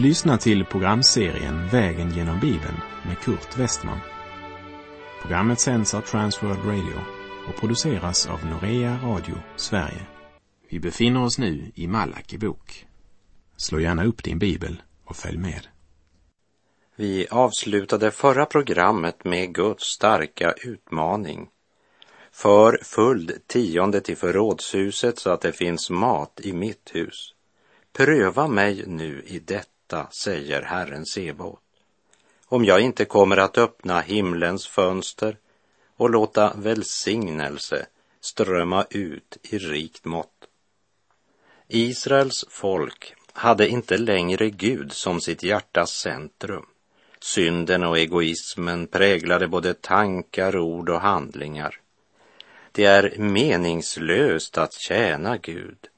Du lyssnar till programserien Vägen genom Bibeln med Kurt Westman. Programmet sänds av Transworld Radio och produceras av Norea Radio Sverige. Vi befinner oss nu i Malaki bok. Slå gärna upp din bibel och följ med. Vi avslutade förra programmet med Guds starka utmaning. För full tionde till förrådshuset så att det finns mat i mitt hus. Pröva mig nu i detta, säger Herren Sebaot. Om jag inte kommer att öppna himlens fönster och låta välsignelse strömma ut i rikt mått. Israels folk hade inte längre Gud som sitt hjärtas centrum. Synden och egoismen präglade både tankar, ord och handlingar. Det är meningslöst att tjäna Gud.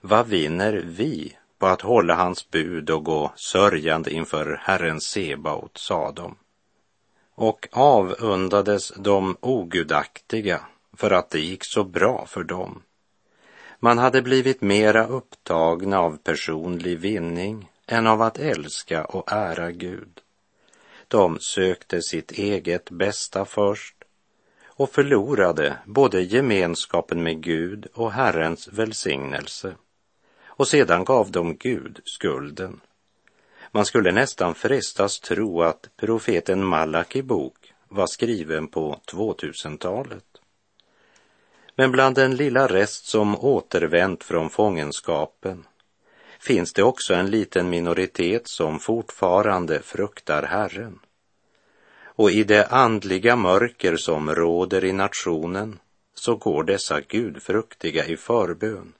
Vad vinner vi på att hålla hans bud och gå sörjande inför Herren Sebaot, sa de. Och avundades de ogudaktiga för att det gick så bra för dem. Man hade blivit mera upptagna av personlig vinning än av att älska och ära Gud. De sökte sitt eget bästa först och förlorade både gemenskapen med Gud och Herrens välsignelse. Och sedan gav de Gud skulden. Man skulle nästan frestas tro att profeten Malaki bok var skriven på 2000-talet. Men bland den lilla rest som återvänt från fångenskapen finns det också en liten minoritet som fortfarande fruktar Herren. Och i det andliga mörker som råder i nationen så går dessa gudfruktiga i förbön.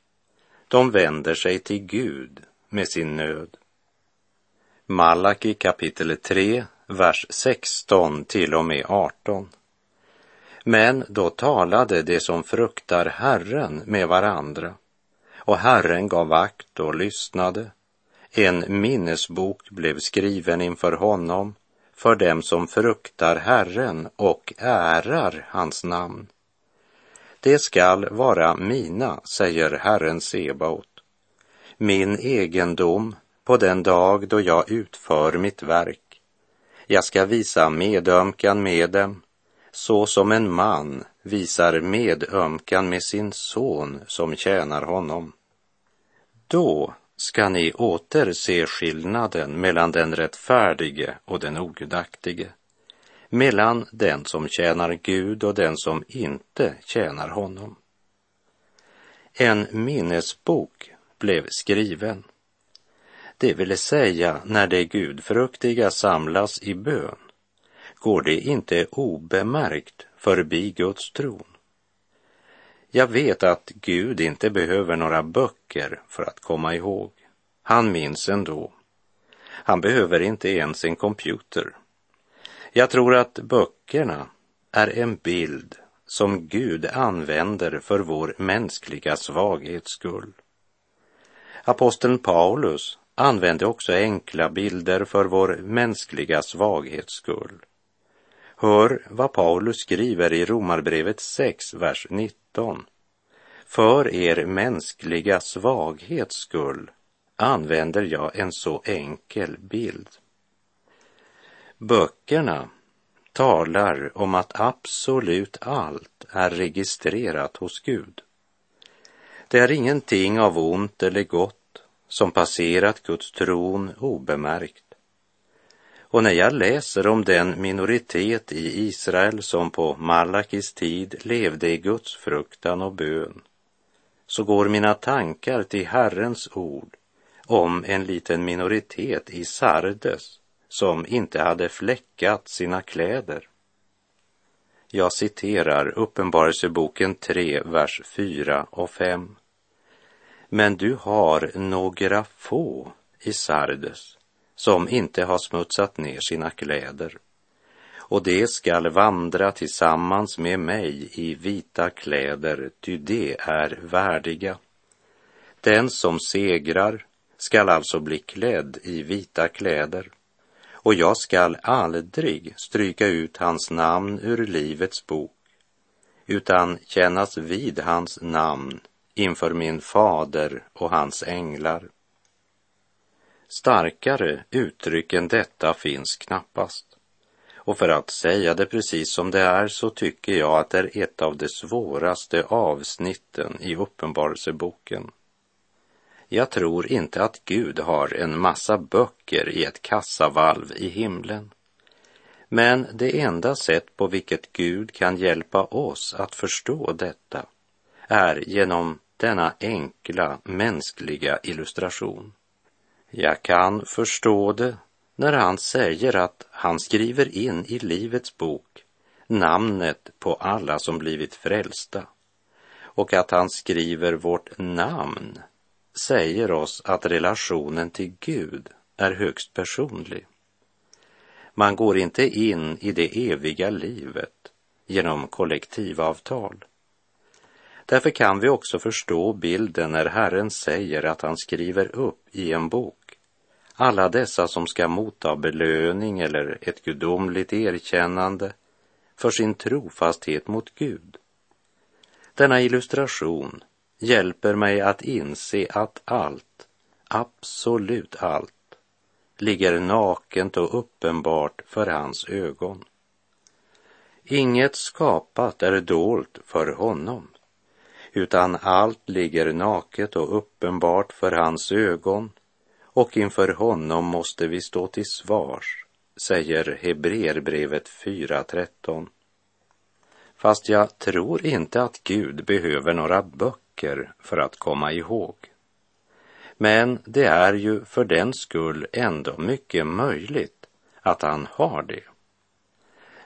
De vänder sig till Gud med sin nöd. Malaki kapitel 3, vers 16 till och med 18. Men då talade de som fruktar Herren med varandra och Herren gav akt och lyssnade. En minnesbok blev skriven inför honom för dem som fruktar Herren och ärar hans namn. Det skall vara mina, säger Herren Sebaot, min egendom på den dag då jag utför mitt verk. Jag ska visa medömkan med dem, så som en man visar medömkan med sin son som tjänar honom. Då ska ni åter se skillnaden mellan den rättfärdige och den ogudaktige, mellan den som tjänar Gud och den som inte tjänar honom. En minnesbok blev skriven, det vill säga när de gudfruktiga samlas i bön går det inte obemärkt förbi Guds tron. Jag vet att Gud inte behöver några böcker för att komma ihåg. Han minns ändå. Han behöver inte ens en computer. Jag tror att böckerna är en bild som Gud använder för vår mänskliga svaghets skull. Aposteln Paulus använde också enkla bilder för vår mänskliga svaghets skull. Hör vad Paulus skriver i Romarbrevet 6, vers 19. För er mänskliga svaghets skull använder jag en så enkel bild. Böckerna talar om att absolut allt är registrerat hos Gud. Det är ingenting av ont eller gott som passerat Guds tron obemärkt. Och när jag läser om den minoritet i Israel som på Malakis tid levde i Guds fruktan och bön, så går mina tankar till Herrens ord om en liten minoritet i Sardes som inte hade fläckat sina kläder. Jag citerar Uppenbarelseboken 3, vers 4 och 5. Men du har några få i Sardes som inte har smutsat ner sina kläder och det skall vandra tillsammans med mig i vita kläder, ty de är värdiga. Den som segrar skall alltså bli klädd i vita kläder och jag skall aldrig stryka ut hans namn ur livets bok utan kännas vid hans namn inför min fader och hans änglar. Starkare uttryck än detta finns knappast. Och för att säga det precis som det är så tycker jag att det är ett av de svåraste avsnitten i Uppenbarelseboken. Jag tror inte att Gud har en massa böcker i ett kassavalv i himlen. Men det enda sätt på vilket Gud kan hjälpa oss att förstå detta är genom denna enkla mänskliga illustration. Jag kan förstå det när han säger att han skriver in i Livets bok namnet på alla som blivit frälsta och att han skriver vårt namn säger oss att relationen till Gud är högst personlig. Man går inte in i det eviga livet genom kollektivavtal. Därför kan vi också förstå bilden när Herren säger att han skriver upp i en bok alla dessa som ska motta belöning eller ett gudomligt erkännande för sin trofasthet mot Gud. Denna illustration hjälper mig att inse att allt, absolut allt, ligger nakent och uppenbart för hans ögon. Inget skapat är dolt för honom, utan allt ligger naket och uppenbart för hans ögon och inför honom måste vi stå till svars, säger Hebreerbrevet 4.13. Fast jag tror inte att Gud behöver några böcker för att komma ihåg. Men det är ju för den skull ändå mycket möjligt att han har det.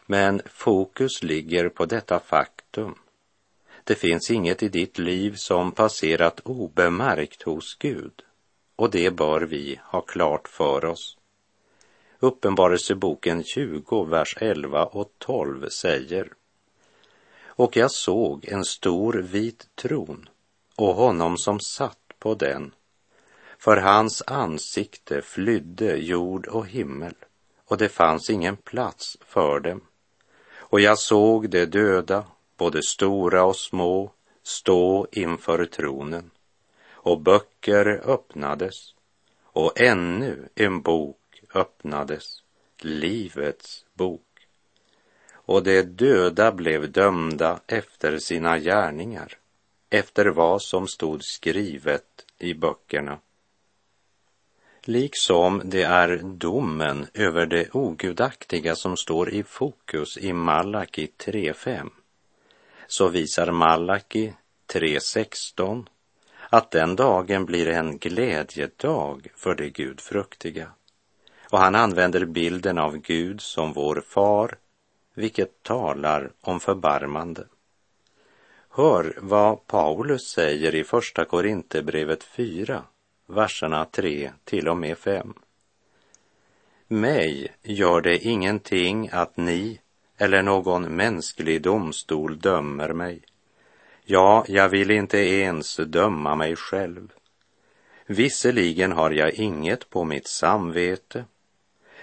Men fokus ligger på detta faktum. Det finns inget i ditt liv som passerat obemärkt hos Gud och det bör vi ha klart för oss. Uppenbarelseboken 20, vers 11 och 12 säger Och jag såg en stor vit tron och honom som satt på den. För hans ansikte flydde jord och himmel och det fanns ingen plats för dem. Och jag såg de döda, både stora och små, stå inför tronen och böcker öppnades och ännu en bok öppnades, Livets bok. Och de döda blev dömda efter sina gärningar, efter vad som stod skrivet i böckerna. Liksom det är domen över det ogudaktiga som står i fokus i Malaki 3.5, så visar Malaki 3.16 att den dagen blir en glädjedag för de gudfruktiga. Och han använder bilden av Gud som vår far, vilket talar om förbarmande. Hör vad Paulus säger i Första Korinthierbrevet 4, verserna 3 till och med 5. Mig gör det ingenting att ni eller någon mänsklig domstol dömer mig Ja, jag vill inte ens döma mig själv. Visserligen har jag inget på mitt samvete,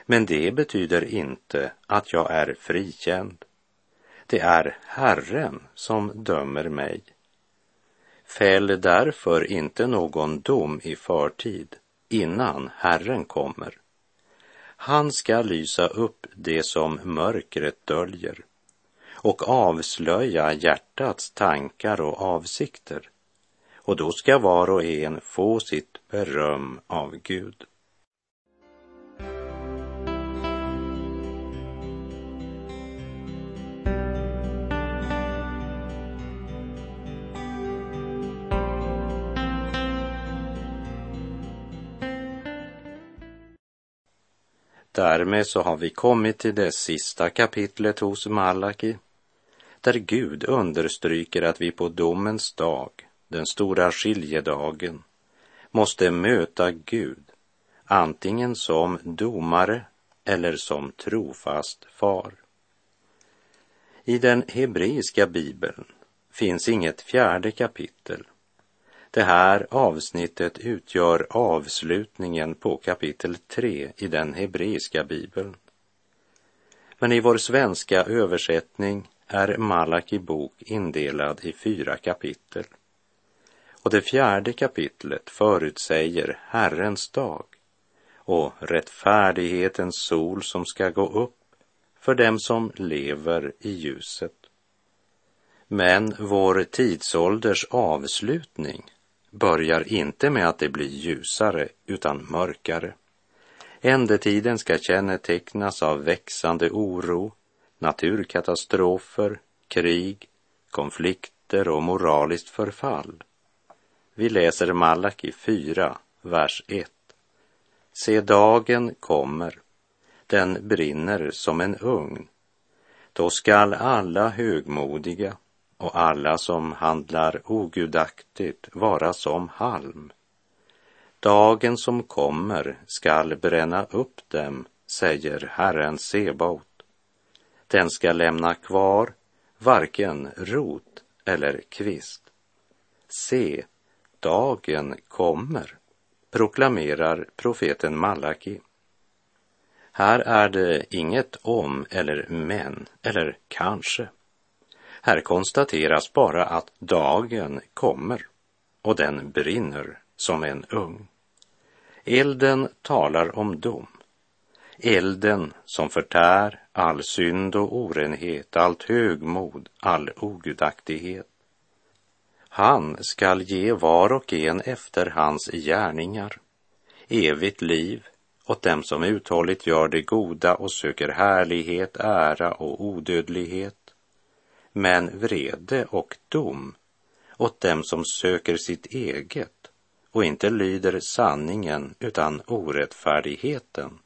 men det betyder inte att jag är frikänd. Det är Herren som dömer mig. Fäll därför inte någon dom i förtid innan Herren kommer. Han ska lysa upp det som mörkret döljer och avslöja hjärtats tankar och avsikter. Och då ska var och en få sitt beröm av Gud. Därmed så har vi kommit till det sista kapitlet hos Malaki där Gud understryker att vi på domens dag, den stora skiljedagen, måste möta Gud antingen som domare eller som trofast far. I den hebreiska bibeln finns inget fjärde kapitel. Det här avsnittet utgör avslutningen på kapitel 3 i den hebreiska bibeln. Men i vår svenska översättning är Malaki bok indelad i fyra kapitel. Och det fjärde kapitlet förutsäger Herrens dag och rättfärdighetens sol som ska gå upp för dem som lever i ljuset. Men vår tidsålders avslutning börjar inte med att det blir ljusare utan mörkare. Ändetiden ska kännetecknas av växande oro, naturkatastrofer, krig, konflikter och moraliskt förfall. Vi läser Malaki 4, vers 1. Se, dagen kommer, den brinner som en ugn. Då skall alla högmodiga och alla som handlar ogudaktigt vara som halm. Dagen som kommer skall bränna upp dem, säger Herren Sebaot. Den ska lämna kvar varken rot eller kvist. Se, dagen kommer, proklamerar profeten Malaki. Här är det inget om eller men eller kanske. Här konstateras bara att dagen kommer och den brinner som en ugn. Elden talar om dom. Elden som förtär all synd och orenhet, allt högmod, all ogudaktighet. Han skall ge var och en efter hans gärningar, evigt liv åt dem som uthålligt gör det goda och söker härlighet, ära och odödlighet men vrede och dom åt dem som söker sitt eget och inte lyder sanningen utan orättfärdigheten,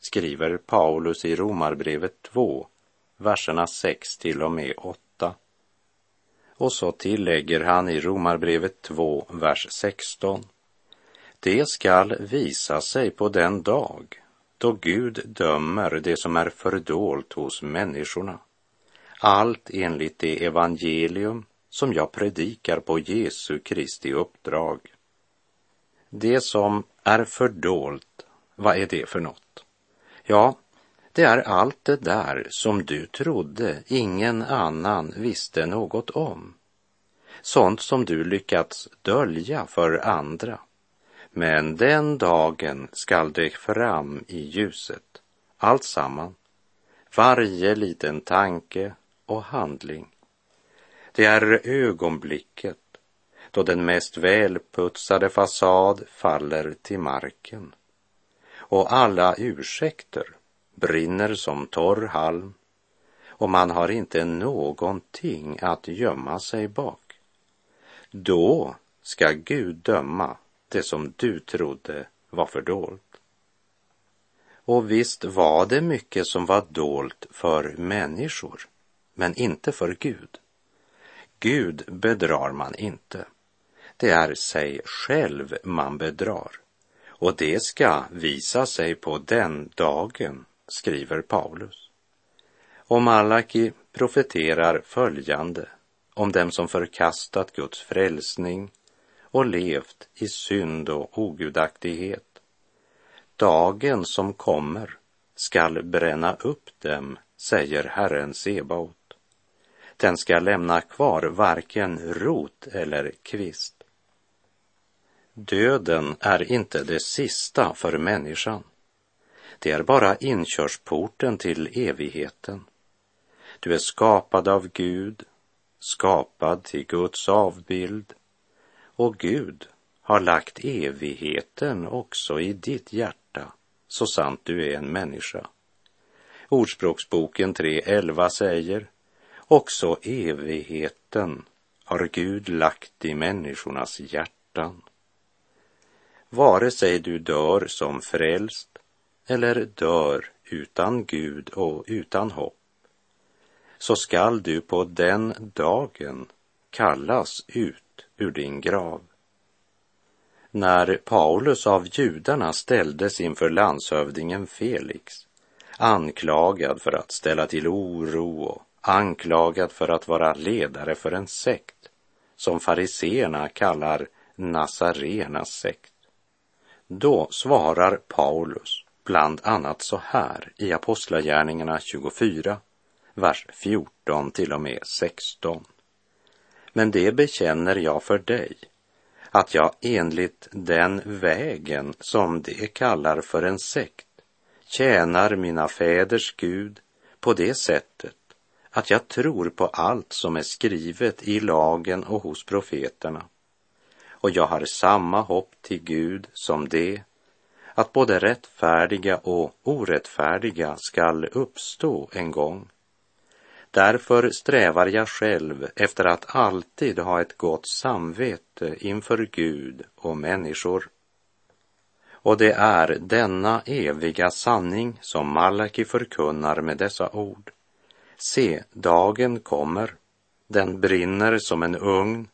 skriver Paulus i Romarbrevet 2, verserna 6 till och med 8. Och så tillägger han i Romarbrevet 2, vers 16. Det skall visa sig på den dag då Gud dömer det som är fördolt hos människorna allt enligt det evangelium som jag predikar på Jesu Kristi uppdrag. Det som är fördolt, vad är det för något? Ja, det är allt det där som du trodde ingen annan visste något om. Sånt som du lyckats dölja för andra. Men den dagen skall det fram i ljuset, allt samman. Varje liten tanke, och handling. Det är ögonblicket då den mest välputsade fasad faller till marken och alla ursäkter brinner som torr halm och man har inte någonting att gömma sig bak. Då ska Gud döma det som du trodde var fördolt. Och visst var det mycket som var dolt för människor men inte för Gud. Gud bedrar man inte. Det är sig själv man bedrar. Och det ska visa sig på den dagen, skriver Paulus. Och Malaki profeterar följande om dem som förkastat Guds frälsning och levt i synd och ogudaktighet. Dagen som kommer skall bränna upp dem, säger Herren Sebaot den ska lämna kvar varken rot eller kvist. Döden är inte det sista för människan. Det är bara inkörsporten till evigheten. Du är skapad av Gud, skapad till Guds avbild och Gud har lagt evigheten också i ditt hjärta, så sant du är en människa. Ordspråksboken 3.11 säger Också evigheten har Gud lagt i människornas hjärtan. Vare sig du dör som frälst eller dör utan Gud och utan hopp, så skall du på den dagen kallas ut ur din grav. När Paulus av judarna ställdes inför landshövdingen Felix, anklagad för att ställa till oro och anklagad för att vara ledare för en sekt som fariseerna kallar Nazarenas sekt. Då svarar Paulus bland annat så här i Apostlagärningarna 24, vers 14 till och med 16. Men det bekänner jag för dig, att jag enligt den vägen som de kallar för en sekt tjänar mina fäders Gud på det sättet att jag tror på allt som är skrivet i lagen och hos profeterna. Och jag har samma hopp till Gud som det, att både rättfärdiga och orättfärdiga skall uppstå en gång. Därför strävar jag själv efter att alltid ha ett gott samvete inför Gud och människor. Och det är denna eviga sanning som Malaki förkunnar med dessa ord. Se, dagen kommer, den brinner som en ugn.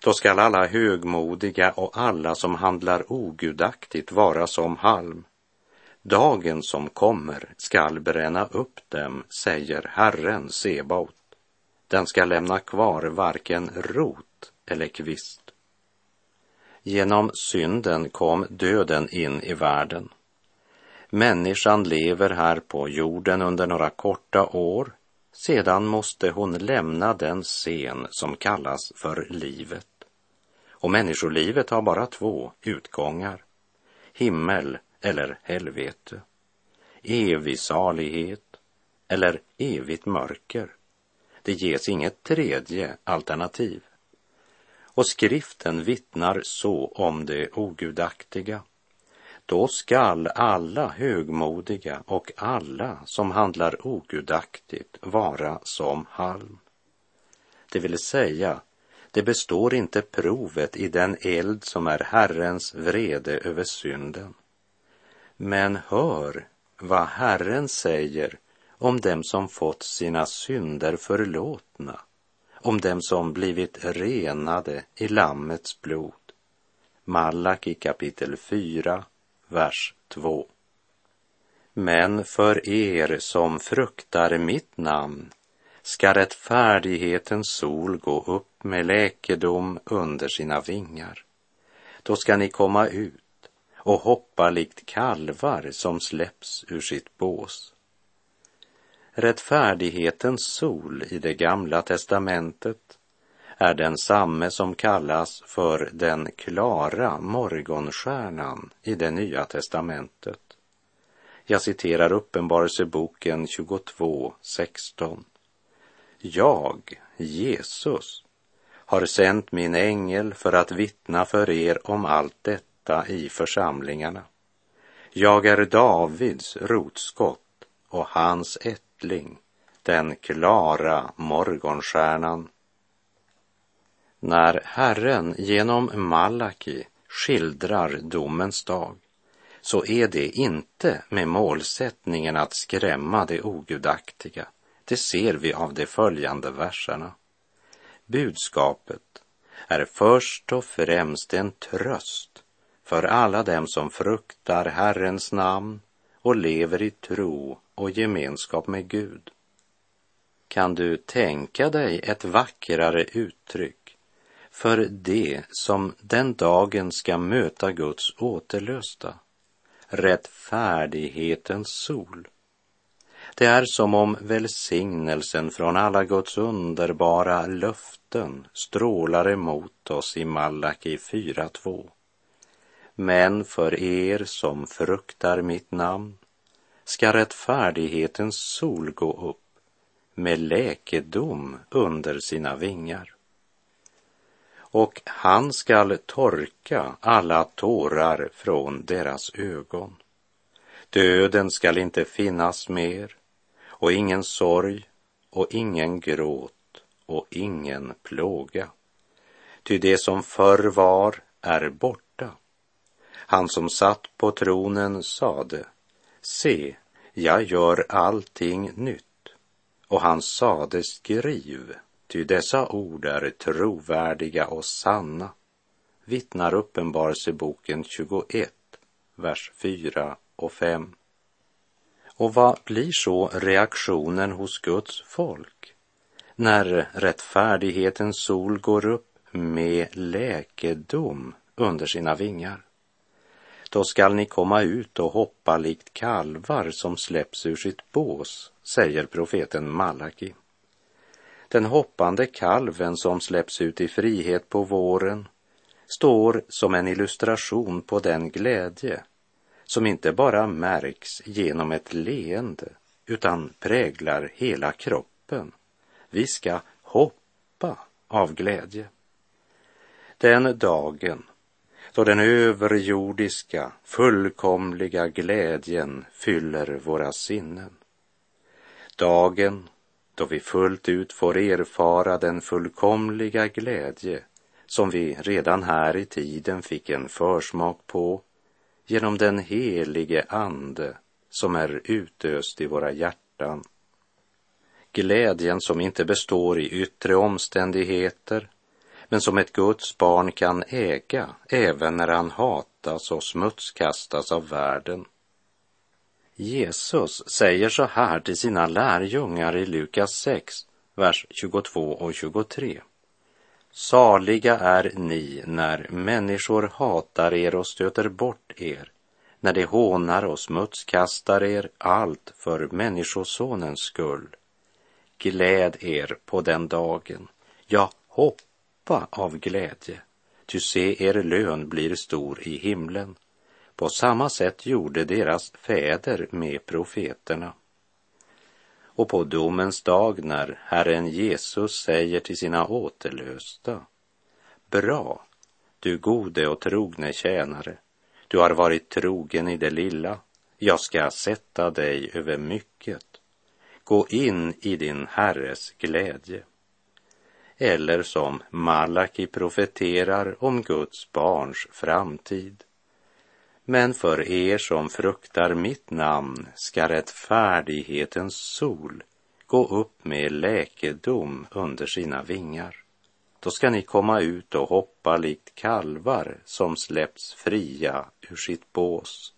Då skall alla högmodiga och alla som handlar ogudaktigt vara som halm. Dagen som kommer skall bränna upp dem, säger Herren Sebaot. Den skall lämna kvar varken rot eller kvist. Genom synden kom döden in i världen. Människan lever här på jorden under några korta år sedan måste hon lämna den scen som kallas för livet. Och människolivet har bara två utgångar. Himmel eller helvete. Evig salighet eller evigt mörker. Det ges inget tredje alternativ. Och skriften vittnar så om det ogudaktiga då skall alla högmodiga och alla som handlar ogudaktigt vara som halm. Det vill säga, det består inte provet i den eld som är Herrens vrede över synden. Men hör vad Herren säger om dem som fått sina synder förlåtna, om dem som blivit renade i Lammets blod. Malak i kapitel 4, vers 2. Men för er som fruktar mitt namn ska rättfärdighetens sol gå upp med läkedom under sina vingar. Då ska ni komma ut och hoppa likt kalvar som släpps ur sitt bås. Rättfärdighetens sol i det gamla testamentet är densamme som kallas för den klara morgonstjärnan i det nya testamentet. Jag citerar Uppenbarelseboken 22.16. Jag, Jesus, har sänt min ängel för att vittna för er om allt detta i församlingarna. Jag är Davids rotskott och hans ättling, den klara morgonstjärnan när Herren genom Malaki skildrar domens dag så är det inte med målsättningen att skrämma det ogudaktiga. Det ser vi av de följande verserna. Budskapet är först och främst en tröst för alla dem som fruktar Herrens namn och lever i tro och gemenskap med Gud. Kan du tänka dig ett vackrare uttryck för det som den dagen ska möta Guds återlösta, rättfärdighetens sol. Det är som om välsignelsen från alla Guds underbara löften strålar emot oss i Malaki 4.2. Men för er som fruktar mitt namn ska rättfärdighetens sol gå upp med läkedom under sina vingar och han skall torka alla tårar från deras ögon. Döden skall inte finnas mer och ingen sorg och ingen gråt och ingen plåga. Ty det som förr var är borta. Han som satt på tronen sade, se, jag gör allting nytt. Och han sade, skriv, Ty dessa ord är trovärdiga och sanna, vittnar Uppenbarelseboken 21, vers 4 och 5. Och vad blir så reaktionen hos Guds folk när rättfärdighetens sol går upp med läkedom under sina vingar? Då skall ni komma ut och hoppa likt kalvar som släpps ur sitt bås, säger profeten Malaki. Den hoppande kalven som släpps ut i frihet på våren står som en illustration på den glädje som inte bara märks genom ett leende utan präglar hela kroppen. Vi ska hoppa av glädje. Den dagen då den överjordiska, fullkomliga glädjen fyller våra sinnen. Dagen då vi fullt ut får erfara den fullkomliga glädje som vi redan här i tiden fick en försmak på genom den helige Ande som är utöst i våra hjärtan. Glädjen som inte består i yttre omständigheter men som ett Guds barn kan äga även när han hatas och smutskastas av världen. Jesus säger så här till sina lärjungar i Lukas 6, vers 22 och 23. Saliga är ni när människor hatar er och stöter bort er, när de hånar och smutskastar er allt för Människosonens skull. Gläd er på den dagen, ja, hoppa av glädje, ty se, er lön blir stor i himlen. På samma sätt gjorde deras fäder med profeterna. Och på domens dag när Herren Jesus säger till sina återlösta, Bra, du gode och trogne tjänare, du har varit trogen i det lilla, jag ska sätta dig över mycket. Gå in i din Herres glädje. Eller som Malaki profeterar om Guds barns framtid. Men för er som fruktar mitt namn ska rättfärdighetens sol gå upp med läkedom under sina vingar. Då ska ni komma ut och hoppa likt kalvar som släpps fria ur sitt bås.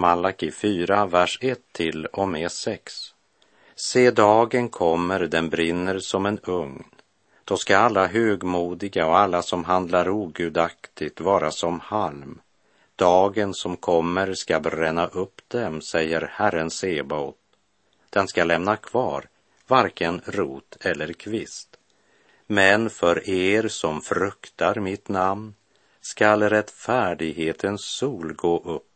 Malaki 4, vers 1 till och med 6. Se, dagen kommer, den brinner som en ugn. Då ska alla högmodiga och alla som handlar ogudaktigt vara som halm. Dagen som kommer ska bränna upp dem, säger Herren Sebaot. Den ska lämna kvar varken rot eller kvist. Men för er som fruktar mitt namn skall rättfärdighetens sol gå upp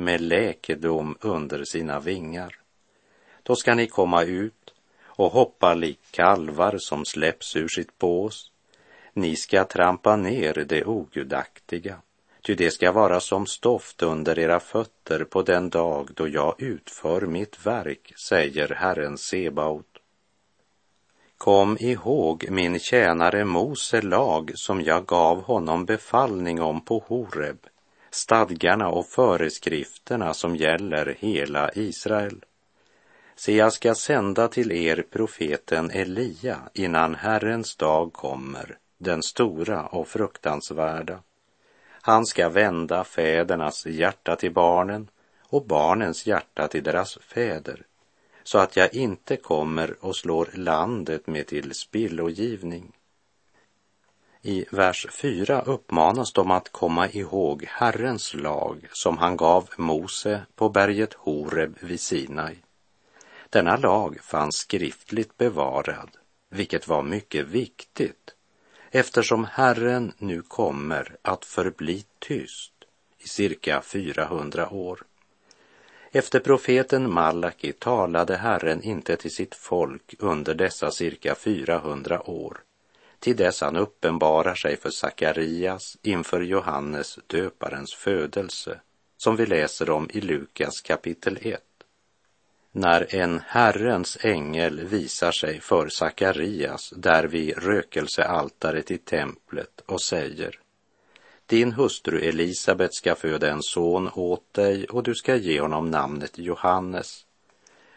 med läkedom under sina vingar. Då ska ni komma ut och hoppa lik kalvar som släpps ur sitt bås. Ni ska trampa ner det ogudaktiga, ty det ska vara som stoft under era fötter på den dag då jag utför mitt verk, säger Herren Sebaot. Kom ihåg min tjänare Mose lag som jag gav honom befallning om på Horeb stadgarna och föreskrifterna som gäller hela Israel. Se, jag ska sända till er profeten Elia innan Herrens dag kommer, den stora och fruktansvärda. Han ska vända fädernas hjärta till barnen och barnens hjärta till deras fäder, så att jag inte kommer och slår landet med till spillogivning. I vers 4 uppmanas de att komma ihåg Herrens lag som han gav Mose på berget Horeb vid Sinai. Denna lag fanns skriftligt bevarad, vilket var mycket viktigt eftersom Herren nu kommer att förbli tyst i cirka 400 år. Efter profeten Malaki talade Herren inte till sitt folk under dessa cirka 400 år till dess han uppenbarar sig för Sakarias inför Johannes döparens födelse, som vi läser om i Lukas kapitel 1. När en Herrens ängel visar sig för Sakarias där vid rökelsealtaret i templet och säger din hustru Elisabet ska föda en son åt dig och du ska ge honom namnet Johannes.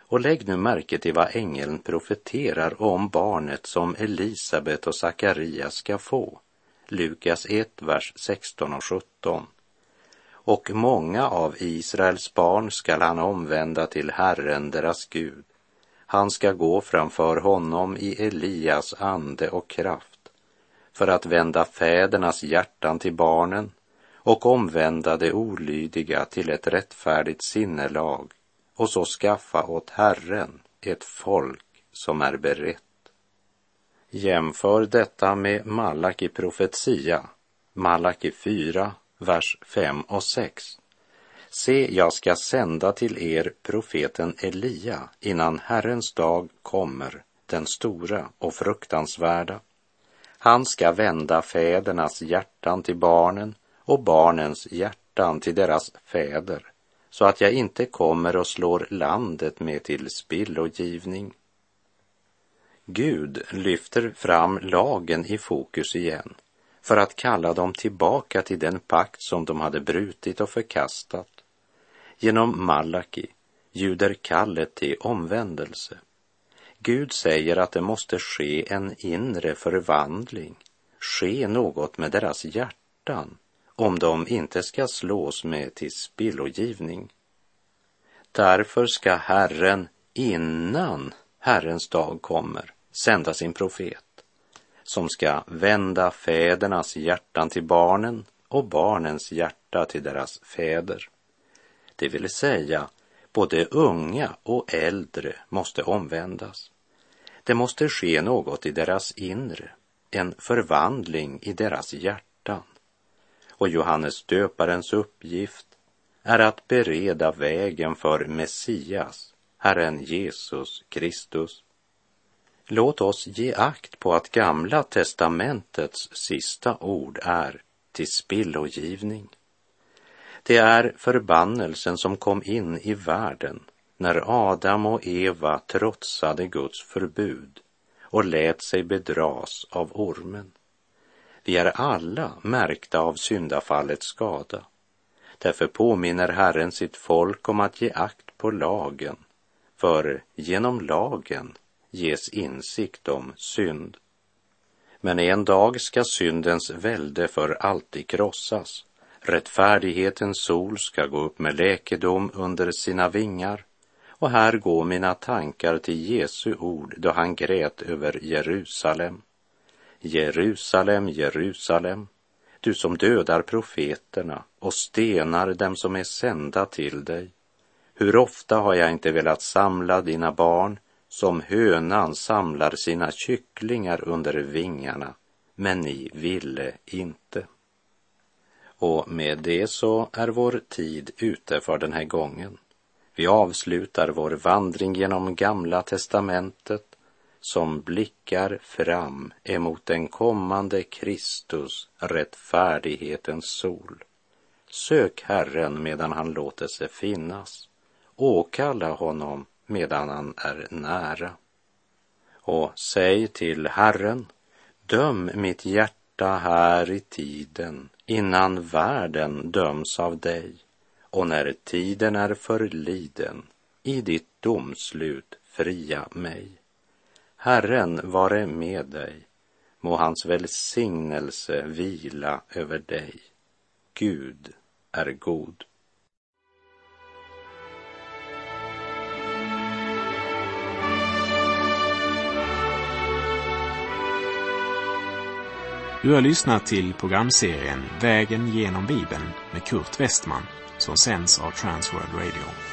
Och lägg nu märke till vad ängeln profeterar om barnet som Elisabet och Sakarias ska få. Lukas 1, vers 16 och 17. Och många av Israels barn skall han omvända till Herren, deras Gud. Han ska gå framför honom i Elias ande och kraft för att vända fädernas hjärtan till barnen och omvända det olydiga till ett rättfärdigt sinnelag och så skaffa åt Herren ett folk som är berett. Jämför detta med Malaki profetia, Malaki 4, vers 5 och 6. Se, jag ska sända till er profeten Elia innan Herrens dag kommer, den stora och fruktansvärda. Han ska vända fädernas hjärtan till barnen och barnens hjärtan till deras fäder, så att jag inte kommer och slår landet med till spillogivning. Gud lyfter fram lagen i fokus igen för att kalla dem tillbaka till den pakt som de hade brutit och förkastat. Genom Malaki ljuder kallet till omvändelse. Gud säger att det måste ske en inre förvandling, ske något med deras hjärtan om de inte ska slås med till spillogivning. Därför ska Herren innan Herrens dag kommer sända sin profet som ska vända fädernas hjärtan till barnen och barnens hjärta till deras fäder. Det vill säga, både unga och äldre måste omvändas. Det måste ske något i deras inre, en förvandling i deras hjärtan. Och Johannes döparens uppgift är att bereda vägen för Messias, Herren Jesus Kristus. Låt oss ge akt på att Gamla testamentets sista ord är till spillogivning. Det är förbannelsen som kom in i världen när Adam och Eva trotsade Guds förbud och lät sig bedras av ormen. Vi är alla märkta av syndafallets skada. Därför påminner Herren sitt folk om att ge akt på lagen, för genom lagen ges insikt om synd. Men en dag ska syndens välde för alltid krossas. Rättfärdighetens sol ska gå upp med läkedom under sina vingar. Och här går mina tankar till Jesu ord då han grät över Jerusalem. Jerusalem, Jerusalem, du som dödar profeterna och stenar dem som är sända till dig. Hur ofta har jag inte velat samla dina barn som hönan samlar sina kycklingar under vingarna, men ni ville inte. Och med det så är vår tid ute för den här gången. Vi avslutar vår vandring genom Gamla testamentet som blickar fram emot den kommande Kristus, rättfärdighetens sol. Sök Herren medan han låter sig finnas. Åkalla honom medan han är nära. Och säg till Herren, döm mitt hjärta här i tiden innan världen döms av dig och när tiden är förliden i ditt domslut fria mig. Herren vare med dig, må hans välsignelse vila över dig. Gud är god. Du har lyssnat till programserien Vägen genom Bibeln med Kurt Westman som sänds av Transworld Radio.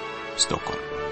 Stockholm.